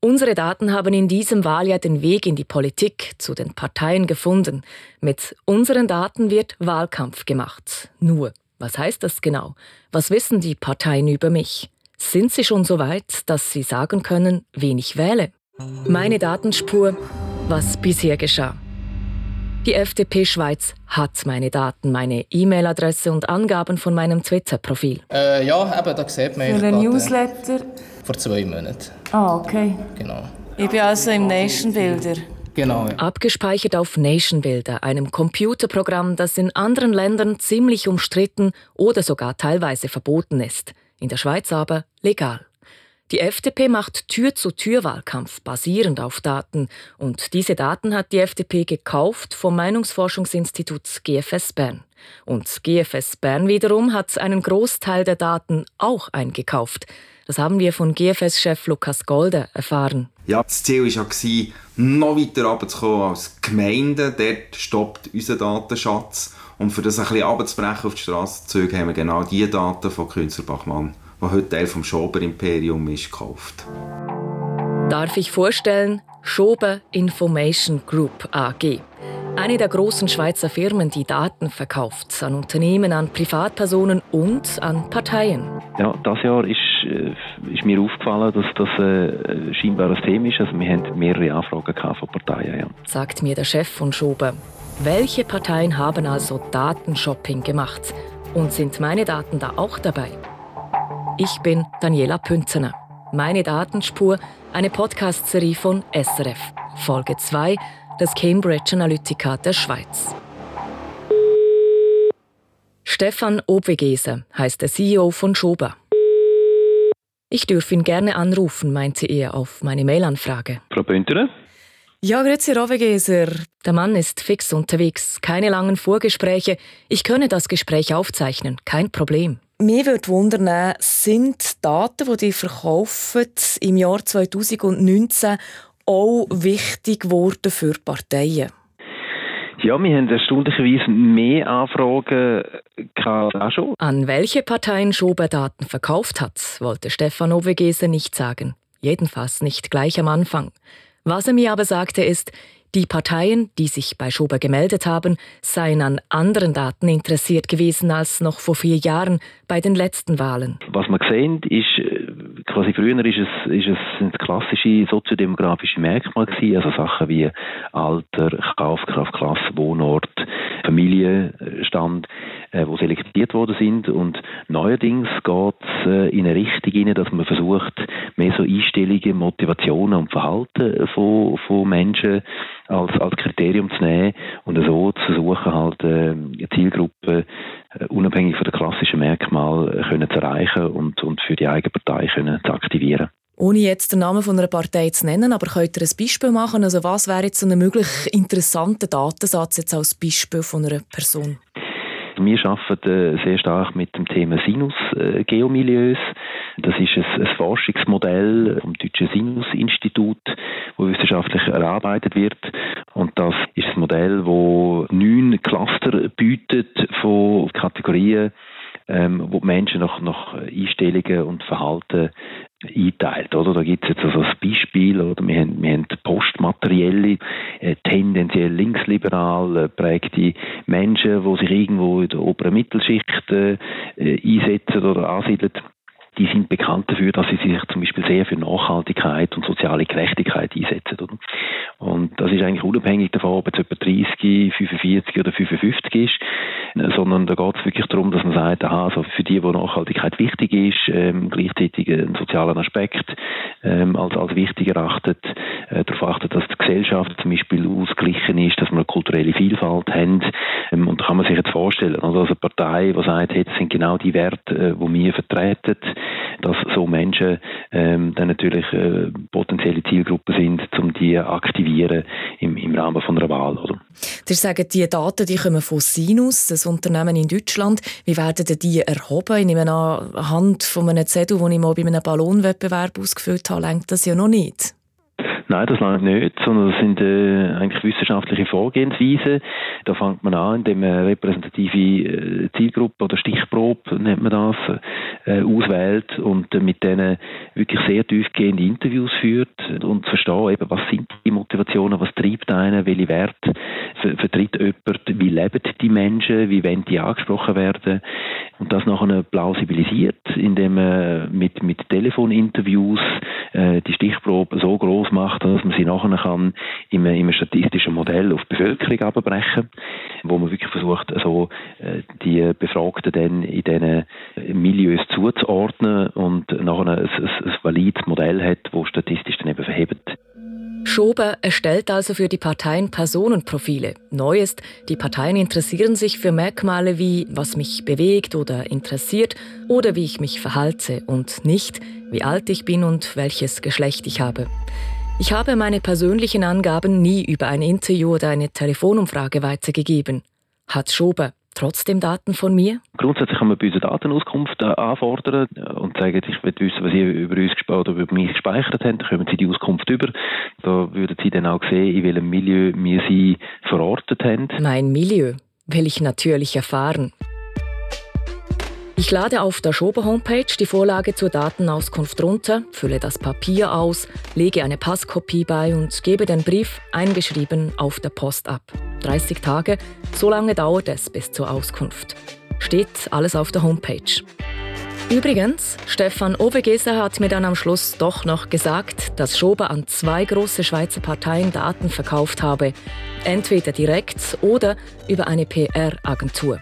Unsere Daten haben in diesem Wahljahr den Weg in die Politik, zu den Parteien gefunden. Mit unseren Daten wird Wahlkampf gemacht. Nur, was heißt das genau? Was wissen die Parteien über mich? Sind sie schon so weit, dass sie sagen können, wen ich wähle? Meine Datenspur, was bisher geschah. Die FDP Schweiz hat meine Daten, meine E-Mail-Adresse und Angaben von meinem Twitter-Profil. Äh, ja, eben, da sieht man... Für einen Newsletter? Vor zwei Monaten. Ah, okay. Genau. Ich bin also im Nation Builder. Genau. Ja. Abgespeichert auf Nation Builder, einem Computerprogramm, das in anderen Ländern ziemlich umstritten oder sogar teilweise verboten ist. In der Schweiz aber legal. Die FDP macht Tür-zu-Tür-Wahlkampf basierend auf Daten. Und diese Daten hat die FDP gekauft vom Meinungsforschungsinstitut GFS Bern. Und GFS Bern wiederum hat einen Großteil der Daten auch eingekauft. Das haben wir von GFS-Chef Lukas Golde erfahren. Ja, das Ziel war noch weiter runterzukommen als Gemeinden. Dort stoppt unser Datenschatz. Und für das ein bisschen runterzubrechen auf die Straßenzüge haben wir genau die Daten von Künstler Bachmann der heute Teil vom Schober Imperium ist, gekauft. Darf ich vorstellen, Schober Information Group AG. Eine der großen Schweizer Firmen, die Daten verkauft an Unternehmen, an Privatpersonen und an Parteien. Ja, das Jahr ist, äh, ist mir aufgefallen, dass das äh, scheinbar ein Thema ist. Also wir haben mehrere Anfragen von Parteien. Ja. Sagt mir der Chef von Schober. Welche Parteien haben also Datenshopping gemacht? Und sind meine Daten da auch dabei? Ich bin Daniela Pünzener. Meine Datenspur, eine Podcast-Serie von SRF. Folge 2, das Cambridge Analytica der Schweiz. Stefan Obwegese heißt der CEO von Schober. Ich dürfe ihn gerne anrufen, meinte er auf meine Mailanfrage. Frau Püntener? Ja, grüezi Rovegeser. Der Mann ist fix unterwegs. Keine langen Vorgespräche. Ich könne das Gespräch aufzeichnen. Kein Problem. Mir würde wundern, sind Daten, die die verkaufen, im Jahr 2019 auch wichtig geworden für Parteien? Ja, wir haben erstaunlicherweise mehr Anfragen auch schon. An welche Parteien Schober Daten verkauft hat, wollte Stefan Ovegese nicht sagen. Jedenfalls nicht gleich am Anfang. Was er mir aber sagte ist, die Parteien, die sich bei Schober gemeldet haben, seien an anderen Daten interessiert gewesen als noch vor vier Jahren bei den letzten Wahlen. Was man sehen, ist, äh, quasi früher ist es, ist es, sind klassische soziodemografische Merkmale gewesen, also Sachen wie Alter, Kaufkraft, Klasse, Wohnort, Familienstand, äh, wo selektiert worden sind und neuerdings geht es äh, in eine Richtung hinein, dass man versucht, mehr so Einstellungen, Motivationen und Verhalten von, von Menschen als, als Kriterium zu nehmen und so zu versuchen, halt äh, Zielgruppen äh, unabhängig von den klassischen Merkmalen äh, können zu erreichen und, und für die eigene Partei können zu aktivieren. Ohne jetzt den Namen von einer Partei zu nennen, aber könnt ihr ein Beispiel machen? Also was wäre jetzt so ein möglich interessanter Datensatz jetzt als Beispiel von einer Person? Wir arbeiten äh, sehr stark mit dem Thema Sinus-Geomilieus. Das ist ein, ein Forschungsmodell vom Deutschen Sinus-Institut, wo wissenschaftlich erarbeitet wird. Und das ist ein Modell, wo neun Cluster bietet von Kategorien, ähm, wo die Menschen nach, nach Einstellungen und Verhalten einteilt. Oder? Da gibt es jetzt also ein Beispiel, oder? Wir, haben, wir haben postmaterielle, äh, tendenziell linksliberal äh, prägte Menschen, die sich irgendwo in der oberen Mittelschicht äh, einsetzen oder ansiedeln die sind bekannt dafür, dass sie sich zum Beispiel sehr für Nachhaltigkeit und soziale Gerechtigkeit einsetzen. Oder? Und das ist eigentlich unabhängig davon, ob es etwa 30, 45 oder 55 ist, sondern da geht es wirklich darum, dass man sagt, aha, also für die, wo Nachhaltigkeit wichtig ist, ähm, gleichzeitig einen sozialen Aspekt ähm, als, als wichtig erachtet, äh, darauf achtet, dass die Gesellschaft zum Beispiel ausgeglichen ist, dass wir eine kulturelle Vielfalt haben. Ähm, und da kann man sich jetzt vorstellen, also eine Partei, die sagt, hey, das sind genau die Werte, äh, die wir vertreten, dass so Menschen ähm, dann natürlich äh, potenzielle Zielgruppen sind, um die aktivieren im, im Rahmen von einer Wahl. Oder? Sie sagen, die Daten die kommen von Sinus, das Unternehmen in Deutschland. Wie werden die erhoben? Ich nehme an, anhand von einem Zettel, den ich mal bei einem Ballonwettbewerb ausgefüllt habe, lenkt das ja noch nicht. Nein, das lange nicht, sondern das sind äh, eigentlich wissenschaftliche Vorgehensweisen. Da fängt man an, indem man repräsentative äh, Zielgruppe oder Stichprobe, nennt man das, äh, auswählt und äh, mit denen wirklich sehr tiefgehende Interviews führt und zu verstehen, eben, was sind die Motivationen, was treibt einen, welche Werte vertritt jemand, wie leben die Menschen, wie wollen die angesprochen werden und das nachher plausibilisiert, indem man mit, mit Telefoninterviews äh, die Stichprobe so groß macht, dass man sie nachher kann in einem, statistischen Modell auf die Bevölkerung abbrechen, wo man wirklich versucht, also, äh, die Befragten dann in diesen Milieus zuzuordnen und nachher ein, ein, ein valides Modell hat, das statistisch dann eben verhebt. Schober erstellt also für die Parteien Personenprofile. Neu ist, die Parteien interessieren sich für Merkmale wie was mich bewegt oder interessiert oder wie ich mich verhalte und nicht, wie alt ich bin und welches Geschlecht ich habe. Ich habe meine persönlichen Angaben nie über ein Interview oder eine Telefonumfrage weitergegeben. Hat Schober trotzdem Daten von mir? Grundsätzlich kann man bei uns eine Datenauskunft äh, anfordern und sagen, ich will wissen, was Sie über uns oder über mich gespeichert haben. Dann kommen Sie die Auskunft über. Da würden Sie dann auch sehen, in welchem Milieu wir Sie verortet haben. Mein Milieu will ich natürlich erfahren. Ich lade auf der Schober-Homepage die Vorlage zur Datenauskunft runter, fülle das Papier aus, lege eine Passkopie bei und gebe den Brief eingeschrieben auf der Post ab. 30 Tage, so lange dauert es bis zur Auskunft. Steht alles auf der Homepage. Übrigens, Stefan Ovegeser hat mir dann am Schluss doch noch gesagt, dass Schober an zwei große Schweizer Parteien Daten verkauft habe. Entweder direkt oder über eine PR-Agentur.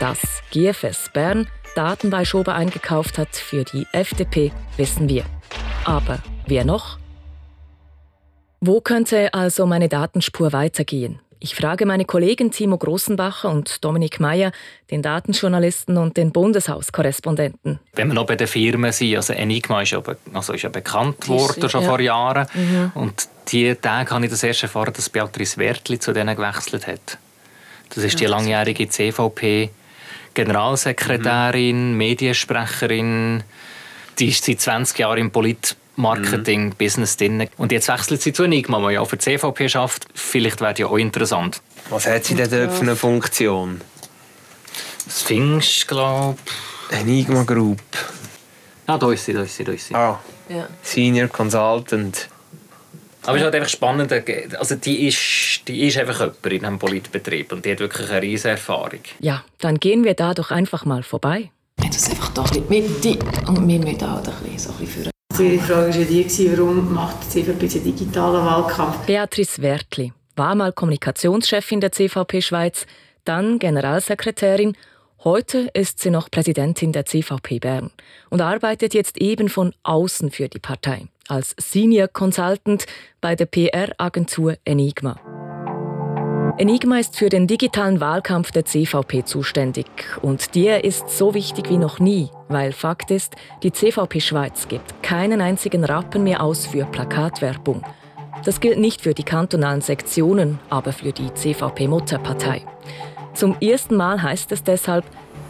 Dass GFS Bern Daten bei Schober eingekauft hat für die FDP, wissen wir. Aber wer noch? Wo könnte also meine Datenspur weitergehen? Ich frage meine Kollegen Timo Grossenbacher und Dominik Meyer, den Datenjournalisten und den Bundeshauskorrespondenten. Wenn wir noch bei den Firmen sind, also Enigma ist ja, also ist ja bekannt worden schon ja. vor Jahren. Mhm. Und die Tage habe ich das erst erfahren, dass Beatrice Wertli zu denen gewechselt hat. Das ist die langjährige CVP Generalsekretärin, mhm. Mediensprecherin. Die ist seit 20 Jahren im Politmarketing-Business mhm. drin. Und jetzt wechselt sie zu Enigma, die ja auch für die CVP schafft. Vielleicht wäre ja auch interessant. Was hat sie denn dort für eine Funktion? Das Pfingst, glaube ich. Enigma Group. Ah, da ist sie, da ist sie, da ist sie. Ah. Ja. Senior Consultant. Aber es ist halt einfach spannend, also die ist, die ist einfach jemand in einem Politbetrieb und die hat wirklich eine riesige Erfahrung. Ja, dann gehen wir da doch einfach mal vorbei. Das einfach doch nicht mit und wir müssen halt ein bisschen, so ein bisschen führen. Die Frage war ja die, warum macht die CVP einen digitalen Wahlkampf? Beatrice Wertli war mal Kommunikationschefin der CVP Schweiz, dann Generalsekretärin Heute ist sie noch Präsidentin der CVP Bern und arbeitet jetzt eben von außen für die Partei als Senior Consultant bei der PR-Agentur Enigma. Enigma ist für den digitalen Wahlkampf der CVP zuständig und der ist so wichtig wie noch nie, weil Fakt ist, die CVP Schweiz gibt keinen einzigen Rappen mehr aus für Plakatwerbung. Das gilt nicht für die kantonalen Sektionen, aber für die CVP-Mutterpartei. Zum ersten Mal heißt es deshalb,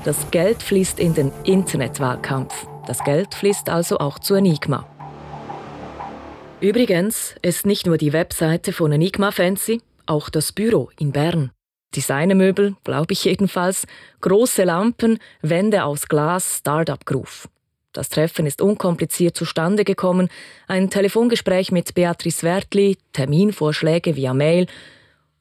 das Geld fließt in den Internetwahlkampf. Das Geld fließt also auch zu Enigma. Übrigens ist nicht nur die Webseite von Enigma fancy, auch das Büro in Bern. Designermöbel, glaube ich jedenfalls, große Lampen, Wände aus Glas, Startup Groove. Das Treffen ist unkompliziert zustande gekommen. Ein Telefongespräch mit Beatrice Wertli, Terminvorschläge via Mail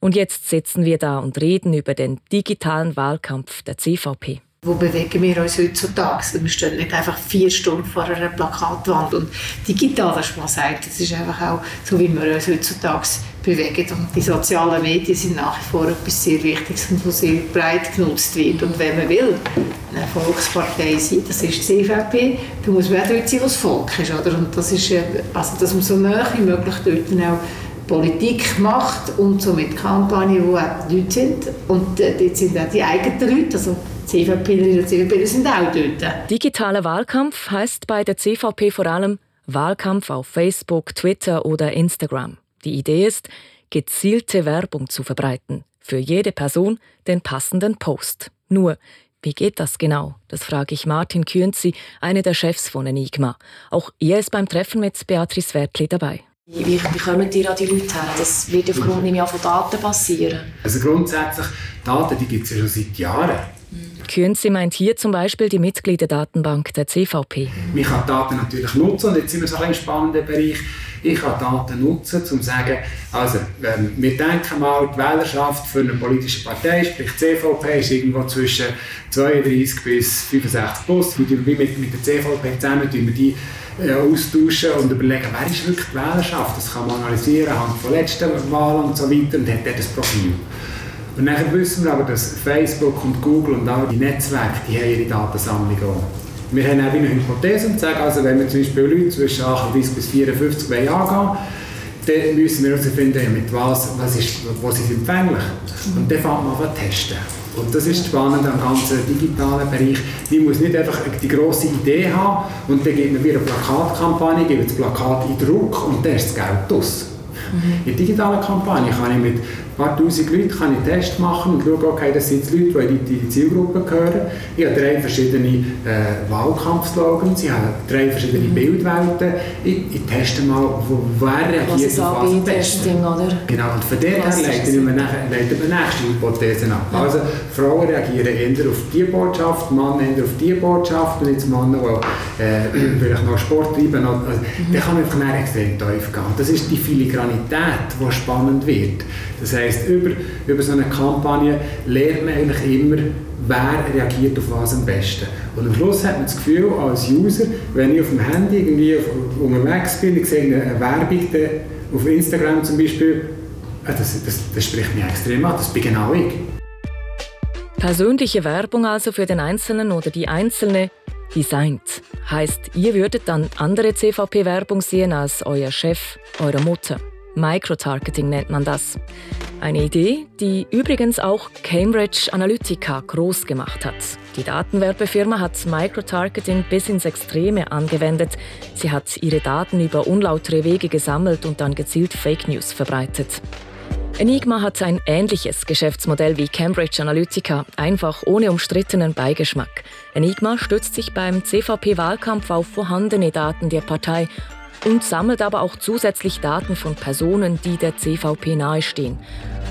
und jetzt sitzen wir da und reden über den digitalen Wahlkampf der CVP. Wo bewegen wir uns heutzutage? Wir stehen nicht einfach vier Stunden vor einer Plakatwand. Und digital, was man sagt, das ist einfach auch so, wie wir uns heutzutage bewegen. Und die sozialen Medien sind nach wie vor etwas sehr Wichtiges und was sehr breit genutzt wird. Und wenn man will, eine Volkspartei sein, das ist die CVP, dann muss man auch dort sein, wo das Volk ist. Oder? Und das ist, also, dass man so nah wie möglich dort auch Politik macht und so mit Kampagnen, wo auch die Leute sind. Und äh, dort sind auch die eigenen Leute, also CVPler und CVPler sind auch dort. Digitaler Wahlkampf heißt bei der CVP vor allem Wahlkampf auf Facebook, Twitter oder Instagram. Die Idee ist, gezielte Werbung zu verbreiten. Für jede Person den passenden Post. Nur, wie geht das genau? Das frage ich Martin Künzi, einer der Chefs von Enigma. Auch er ist beim Treffen mit Beatrice Wertli dabei. Wie, wie kommen die an die Leute her? Das wird aufgrund nicht von Daten passieren. Also grundsätzlich, Daten gibt es ja schon seit Jahren. Künzi meint hier zum Beispiel die Mitgliederdatenbank der CVP. Man kann Daten natürlich nutzen und jetzt sind wir so ein spannender Bereich. Ich kann Daten nutzen, um zu sagen, also, ähm, wir denken mal, die Wählerschaft für eine politische Partei, sprich CVP, ist irgendwo zwischen 32 bis 65 plus. Wie mit, mit der CVP zusammen tun wir die äh, austauschen und überlegen, wer ist wirklich die Wählerschaft. Das kann man analysieren anhand von letzten Wahlen und so weiter und hat dort ein Profil. Und dann wissen wir aber, dass Facebook und Google und all die Netzwerke, die haben ihre Datensammlung auch. Wir haben auch eine Hypothese und sagen, also wenn wir zum Beispiel Leute zwischen 38 bis 54 angehen wollen, dann müssen wir herausfinden, mit was, was ist, wo sind empfänglich. Und dann fängt man an zu testen. Und das ist spannend am ganzen digitalen Bereich. Ich muss nicht einfach die grosse Idee haben und dann gibt man wieder eine Plakatkampagne, gibt das Plakat in Druck und dann ist das Geld aus. Mhm. In digitalen Kampagne kann ich mit ein paar tausend Leuten kann ich Tests machen und schaue, okay, das sind die Leute, die in die Zielgruppe gehören. Ich habe drei verschiedene äh, Wahlkampfslogans, ich habe drei verschiedene mhm. Bildwelten. Ich, ich teste mal, wo, wer reagiert was auf was am besten. oder? Genau, und von der her leiten wir nachher die nächste Hypothese ab. Ja. Also Frauen reagieren eher auf diese Botschaft, Männer eher auf diese Botschaft und jetzt Männer, die äh, vielleicht noch Sport treiben. Also, mhm. Dann kann man einfach extrem tief gehen. Das ist die Filigranität, die spannend wird. Das heisst, über, über so eine Kampagne lernt man eigentlich immer, wer reagiert auf was am besten. Und am Schluss hat man das Gefühl, als User, wenn ich auf dem Handy irgendwie auf, unterwegs bin, ich sehe eine Werbung auf Instagram zum Beispiel, ah, das, das, das spricht mich extrem an, das bin genau ich. Persönliche Werbung also für den Einzelnen oder die Einzelne designt. Heißt, ihr würdet dann andere CVP-Werbung sehen als euer Chef, eure Mutter. Microtargeting nennt man das. Eine Idee, die übrigens auch Cambridge Analytica groß gemacht hat. Die Datenwerbefirma hat Microtargeting bis ins Extreme angewendet. Sie hat ihre Daten über unlautere Wege gesammelt und dann gezielt Fake News verbreitet. Enigma hat ein ähnliches Geschäftsmodell wie Cambridge Analytica, einfach ohne umstrittenen Beigeschmack. Enigma stützt sich beim CVP-Wahlkampf auf vorhandene Daten der Partei und sammelt aber auch zusätzlich Daten von Personen, die der CVP nahestehen.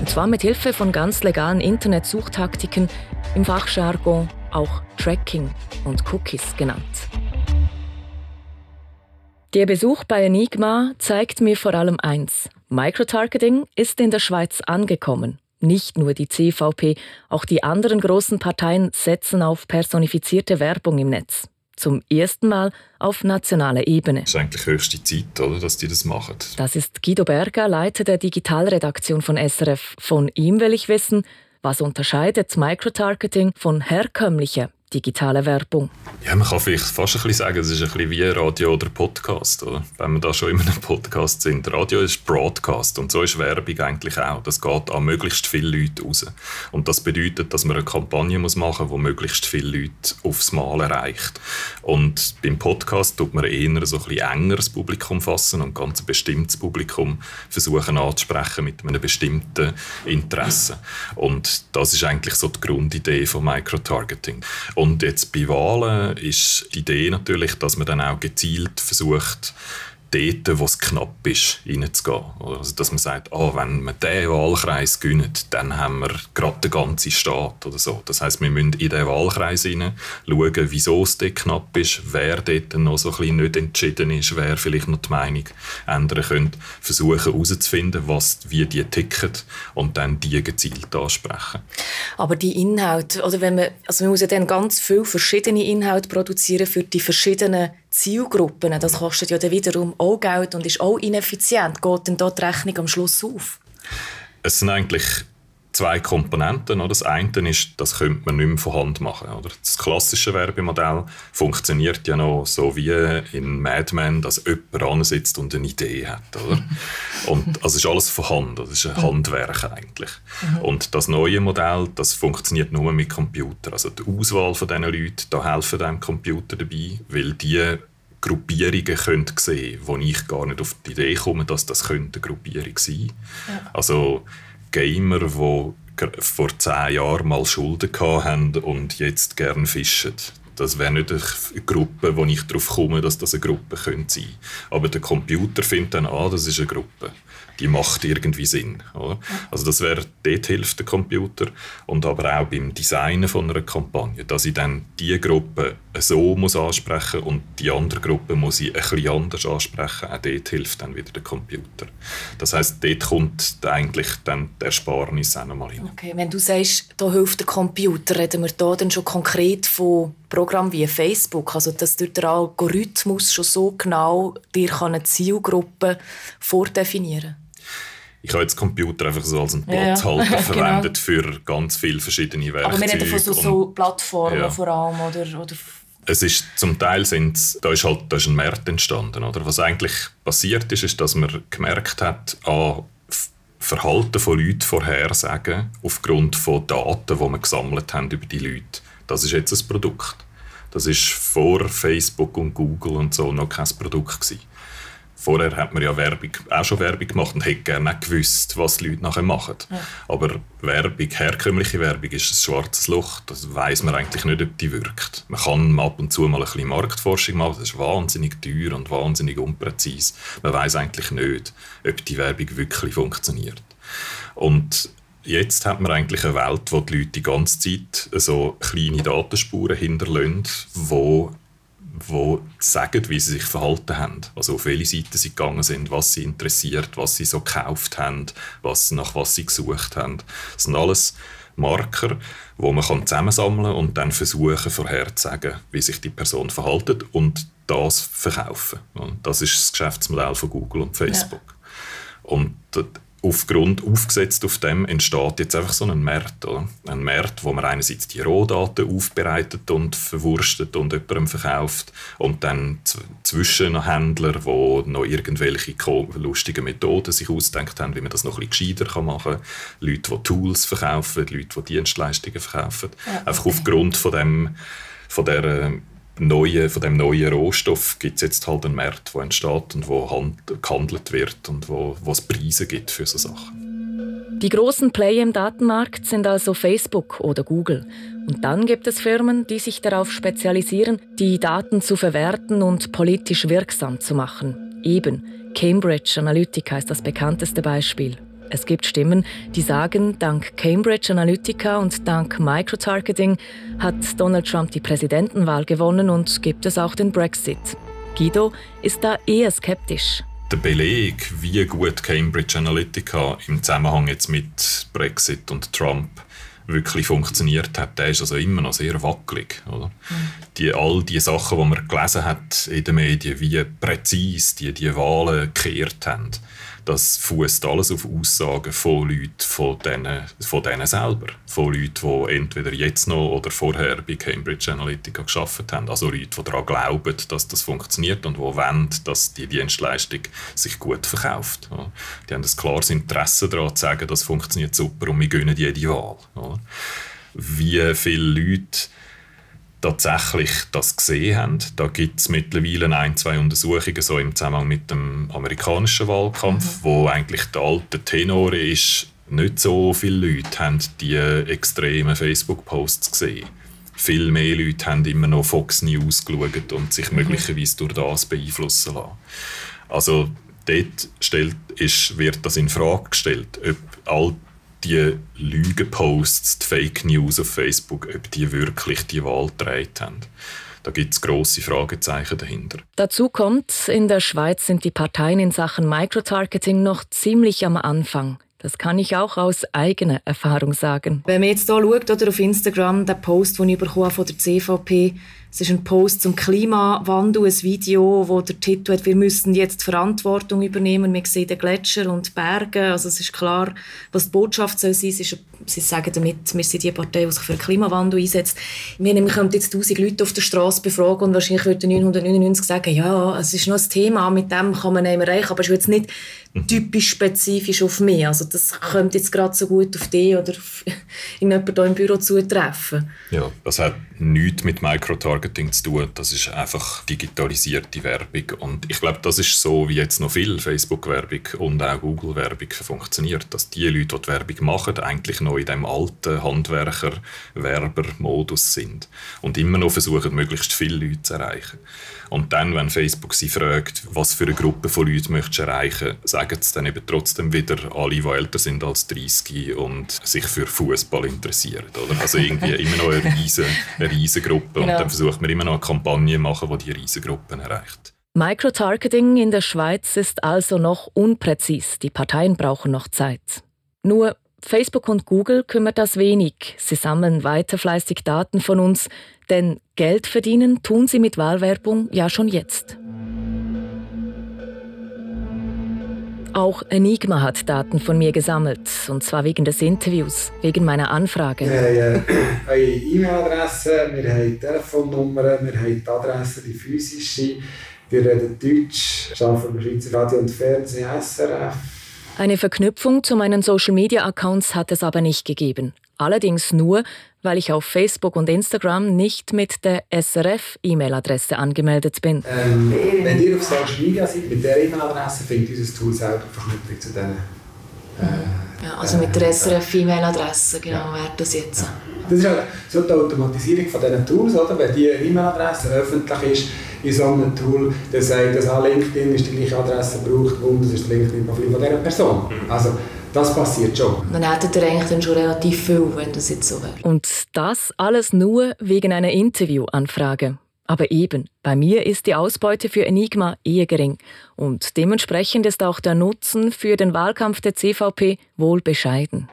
Und zwar mit Hilfe von ganz legalen Internetsuchtaktiken, im Fachjargon auch Tracking und Cookies genannt. Der Besuch bei Enigma zeigt mir vor allem eins. Microtargeting ist in der Schweiz angekommen. Nicht nur die CVP, auch die anderen großen Parteien setzen auf personifizierte Werbung im Netz zum ersten Mal auf nationaler Ebene. Es ist eigentlich höchste Zeit, oder, dass die das machen. Das ist Guido Berger, Leiter der Digitalredaktion von SRF. Von ihm will ich wissen, was unterscheidet Microtargeting von herkömmlicher digitale Werbung. Ja, man kann vielleicht fast ein bisschen sagen, es ist ein bisschen wie Radio oder Podcast, oder? wenn wir da schon in einem Podcast sind. Radio ist Broadcast und so ist Werbung eigentlich auch. Das geht an möglichst viele Leute raus. Und das bedeutet, dass man eine Kampagne muss machen muss, die möglichst viele Leute aufs Mal erreicht. Und beim Podcast tut man eher so ein bisschen engeres Publikum fassen und ganz ein bestimmtes Publikum versuchen anzusprechen mit einem bestimmten Interesse. Und das ist eigentlich so die Grundidee von Microtargeting. Und jetzt bei Wahlen ist die Idee natürlich, dass man dann auch gezielt versucht, dort, wo es knapp ist, reinzugehen. Also, dass man sagt, oh, wenn wir diesen Wahlkreis gewinnen, dann haben wir gerade den ganzen Staat oder so. Das heißt, wir müssen in diesen Wahlkreis hinein schauen, wieso es dort knapp ist, wer dort noch so ein bisschen nicht entschieden ist, wer vielleicht noch die Meinung ändern könnte, versuchen herauszufinden, was, wie die ticken und dann die gezielt ansprechen. Aber die Inhalte, oder wenn man, also man muss ja dann ganz viele verschiedene Inhalte produzieren für die verschiedenen Zielgruppen, das kostet ja dann wiederum auch Geld und ist auch ineffizient. Geht denn dort die Rechnung am Schluss auf? Es sind eigentlich zwei Komponenten. Das eine ist, das könnte man nicht mehr von Hand machen. Das klassische Werbemodell funktioniert ja noch so wie in Mad Men, dass jemand sitzt und eine Idee hat. Oder? Und also ist alles von Hand, das ist ein Handwerk eigentlich. Mhm. Und das neue Modell, das funktioniert nur mit Computer. Also die Auswahl von diesen Leuten, da helfen dem Computer dabei, weil die Gruppierungen können sehen wo ich gar nicht auf die Idee komme, dass das eine Gruppierung sein könnte. Ja. Also Gamer, die vor zehn Jahren mal Schulden hatten und jetzt gerne fischen. Das wäre nicht eine Gruppe, wo ich darauf komme, dass das eine Gruppe sein könnte. Aber der Computer findet dann, ah, das ist eine Gruppe die macht irgendwie Sinn. Oder? Also das wäre, dort hilft der Computer. Und aber auch beim Designen von einer Kampagne, dass ich dann die Gruppe so muss ansprechen und die andere Gruppe muss ich bisschen anders ansprechen. Auch dort hilft dann wieder der Computer. Das heißt, dort kommt eigentlich dann der Ersparnis auch nochmal hin. Okay, wenn du sagst, da hilft der Computer, reden wir da dann schon konkret von Programmen wie Facebook, also dass durch den Algorithmus schon so genau dir eine Zielgruppe vordefinieren kann? Ich habe jetzt Computer einfach so als einen Platzhalter ja, verwendet genau. für ganz viele verschiedene Werkzeuge. Aber wir reden von so, so Plattformen ja. vor allem, oder, oder es ist zum Teil sind, da ist halt da ist ein Markt entstanden, oder? Was eigentlich passiert ist, ist, dass man gemerkt hat, ah, Verhalten von Leuten vorhersagen aufgrund von Daten, die wir gesammelt haben über die Leute. Das ist jetzt ein Produkt. Das ist vor Facebook und Google und so noch kein Produkt gewesen. Vorher hat man ja Werbung, auch schon Werbung gemacht und hätte gerne gewusst, was die Leute nachher machen. Ja. Aber Werbung, herkömmliche Werbung ist ein schwarzes Loch. Das weiß man eigentlich nicht, ob die wirkt. Man kann ab und zu mal ein bisschen Marktforschung machen, das ist wahnsinnig teuer und wahnsinnig unpräzise. Man weiß eigentlich nicht, ob die Werbung wirklich funktioniert. Und jetzt hat man eigentlich eine Welt, wo die Leute die ganze Zeit so kleine Datenspuren hinterlassen, die die sagen, wie sie sich verhalten haben. Also auf welche Seite sie gegangen sind, was sie interessiert, was sie so gekauft haben, was, nach was sie gesucht haben. Das sind alles Marker, wo man zusammensammeln kann und dann versuchen vorherzusagen, wie sich die Person verhaltet und das verkaufen. Das ist das Geschäftsmodell von Google und Facebook. Ja. Und aufgrund, aufgesetzt auf dem, entsteht jetzt einfach so ein Markt. Oder? Ein Markt, wo man einerseits die Rohdaten aufbereitet und verwurstet und jemandem verkauft und dann Zwischenhändler, die noch irgendwelche lustigen Methoden sich ausdenkt haben, wie man das noch ein bisschen gescheiter machen kann. Leute, die Tools verkaufen, Leute, die Dienstleistungen verkaufen. Ja, okay. Einfach aufgrund von dem von der neuen, von dem neuen Rohstoff gibt es jetzt halt einen Markt, der entsteht und wo hand, gehandelt wird und wo, wo es Preise gibt für so Sachen. Die großen Player im Datenmarkt sind also Facebook oder Google. Und dann gibt es Firmen, die sich darauf spezialisieren, die Daten zu verwerten und politisch wirksam zu machen. Eben Cambridge Analytica ist das bekannteste Beispiel. Es gibt Stimmen, die sagen, dank Cambridge Analytica und dank Microtargeting hat Donald Trump die Präsidentenwahl gewonnen und gibt es auch den Brexit. Guido ist da eher skeptisch. Der Beleg, wie gut Cambridge Analytica im Zusammenhang jetzt mit Brexit und Trump wirklich funktioniert hat, der ist also immer noch sehr wackelig. Oder? Mhm. Die, all die Sachen, die man gelesen hat in den Medien, wie präzise die die Wahlen gekehrt haben, das fußt alles auf Aussagen von Leuten von denen, von denen selber. Von Leuten, die entweder jetzt noch oder vorher bei Cambridge Analytica geschafft haben. Also Leute, die daran glauben, dass das funktioniert und die wollen, dass die Dienstleistung sich gut verkauft. Die haben ein klares Interesse daran zu sagen, das funktioniert super und wir gönnen jede Wahl. Wie viele Leute tatsächlich das gesehen haben. Da gibt es mittlerweile ein, zwei Untersuchungen so im Zusammenhang mit dem amerikanischen Wahlkampf, mhm. wo eigentlich der alte Tenor ist, nicht so viele Leute haben die extremen Facebook-Posts gesehen. Viel mehr Leute haben immer noch Fox News geschaut und sich mhm. möglicherweise durch das beeinflussen lassen. Also dort stellt, ist, wird das in Frage gestellt, ob all die Lügenposts, die Fake News auf Facebook, ob die wirklich die Wahl gedreht haben. Da gibt es grosse Fragezeichen dahinter. Dazu kommt, in der Schweiz sind die Parteien in Sachen Microtargeting noch ziemlich am Anfang. Das kann ich auch aus eigener Erfahrung sagen. Wenn man jetzt hier schaut, oder auf Instagram, der Post, den ich von der CVP es ist ein Post zum Klimawandel, ein Video, wo der Titel hat, wir müssen jetzt Verantwortung übernehmen. Wir sehen den Gletscher und Berge. Also es ist klar, was die Botschaft soll sein. Ist, sie sagen damit, wir sind die Partei, die sich für den Klimawandel einsetzt. Wir nämlich können jetzt 1000 Leute auf der Straße befragen und wahrscheinlich würden 999 sagen, ja, es ist noch ein Thema, mit dem kann man nicht mehr erreichen, aber es ist jetzt nicht mhm. typisch spezifisch auf mich. Also das könnte jetzt gerade so gut auf dich oder auf irgendjemanden hier im Büro zutreffen. Ja, das hat nichts mit Microtargeting Microtargeting zu tun. Das ist einfach digitalisierte Werbung. Und ich glaube, das ist so, wie jetzt noch viel Facebook-Werbung und auch Google-Werbung funktioniert. Dass die Leute, die, die Werbung machen, eigentlich noch in dem alten Handwerker-Werber-Modus sind. Und immer noch versuchen, möglichst viele Leute zu erreichen. Und dann, wenn Facebook sie fragt, was für eine Gruppe von Leuten möchtest du erreichen, sagen sie dann eben trotzdem wieder alle, die älter sind als 30 und sich für Fußball interessieren. Oder? Also irgendwie immer noch eine riesige, eine riesige Gruppe. Genau. Und dann versucht man immer noch eine Kampagne zu machen, die diese riesige Gruppen erreicht. Microtargeting in der Schweiz ist also noch unpräzis. Die Parteien brauchen noch Zeit. Nur Facebook und Google kümmert das wenig. Sie sammeln weiter fleißig Daten von uns, denn Geld verdienen tun sie mit Wahlwerbung ja schon jetzt. Auch Enigma hat Daten von mir gesammelt, und zwar wegen des Interviews, wegen meiner Anfrage. Wir haben äh, eine E-Mail-Adresse, wir haben Telefonnummern, wir haben die Adresse, die physische. Wir reden Deutsch, arbeiten beim Schweizer Radio und Fernsehen, SRF. Eine Verknüpfung zu meinen Social-Media-Accounts hat es aber nicht gegeben. Allerdings nur, weil ich auf Facebook und Instagram nicht mit der SRF-E-Mail-Adresse angemeldet bin. Ähm, wenn ihr auf Social Media seid, mit der E-Mail-Adresse findet unser Tool selber Verknüpfung zu diesen. Äh, ja, also mit der SRF-E-Mail-Adresse, genau, ja. wäre das jetzt. Das ist halt so die Automatisierung von diesen Tools, oder? Wenn die E-Mail-Adresse öffentlich ist, in so einem Tool, der sagt, dass auch LinkedIn ist die gleiche Adresse braucht und das ist das LinkedIn-Profil von dieser Person. Mhm. Also, das passiert schon. Dann hättet ihr eigentlich dann schon relativ viel, wenn das jetzt so wäre. Und das alles nur wegen einer Interviewanfrage. Aber eben, bei mir ist die Ausbeute für Enigma eher gering und dementsprechend ist auch der Nutzen für den Wahlkampf der CVP wohl bescheiden.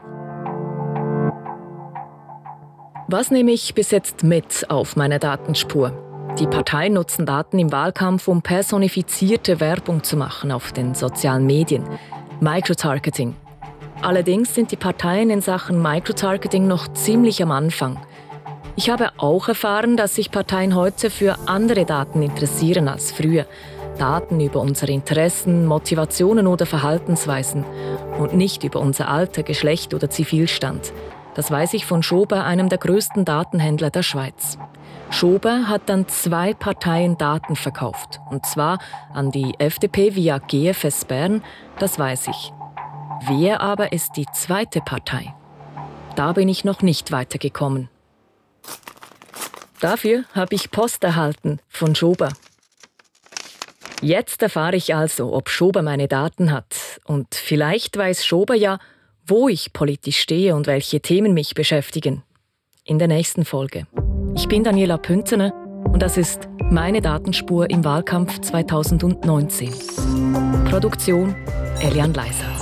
Was nehme ich bis jetzt mit auf meiner Datenspur? Die Parteien nutzen Daten im Wahlkampf, um personifizierte Werbung zu machen auf den sozialen Medien. Microtargeting. Allerdings sind die Parteien in Sachen Microtargeting noch ziemlich am Anfang. Ich habe auch erfahren, dass sich Parteien heute für andere Daten interessieren als früher. Daten über unsere Interessen, Motivationen oder Verhaltensweisen und nicht über unser Alter, Geschlecht oder Zivilstand. Das weiß ich von Schober, einem der größten Datenhändler der Schweiz. Schober hat dann zwei Parteien Daten verkauft. Und zwar an die FDP via GFS Bern, das weiß ich. Wer aber ist die zweite Partei? Da bin ich noch nicht weitergekommen. Dafür habe ich Post erhalten von Schober. Jetzt erfahre ich also, ob Schober meine Daten hat. Und vielleicht weiß Schober ja, wo ich politisch stehe und welche Themen mich beschäftigen. In der nächsten Folge. Ich bin Daniela Pünzener und das ist meine Datenspur im Wahlkampf 2019. Produktion Elian Leiser.